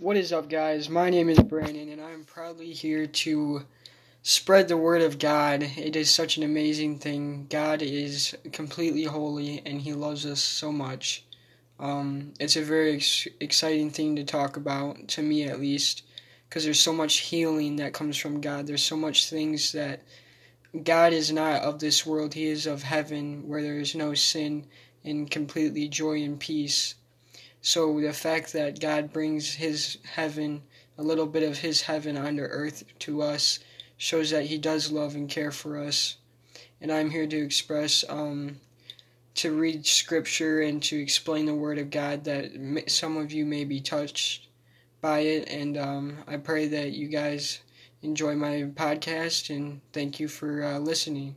What is up, guys? My name is Brandon, and I'm proudly here to spread the word of God. It is such an amazing thing. God is completely holy, and He loves us so much. Um, it's a very ex- exciting thing to talk about, to me at least, because there's so much healing that comes from God. There's so much things that God is not of this world, He is of heaven, where there is no sin and completely joy and peace. So the fact that God brings His heaven, a little bit of His heaven onto earth to us, shows that He does love and care for us. And I'm here to express, um, to read Scripture and to explain the Word of God that some of you may be touched by it. And um, I pray that you guys enjoy my podcast and thank you for uh, listening.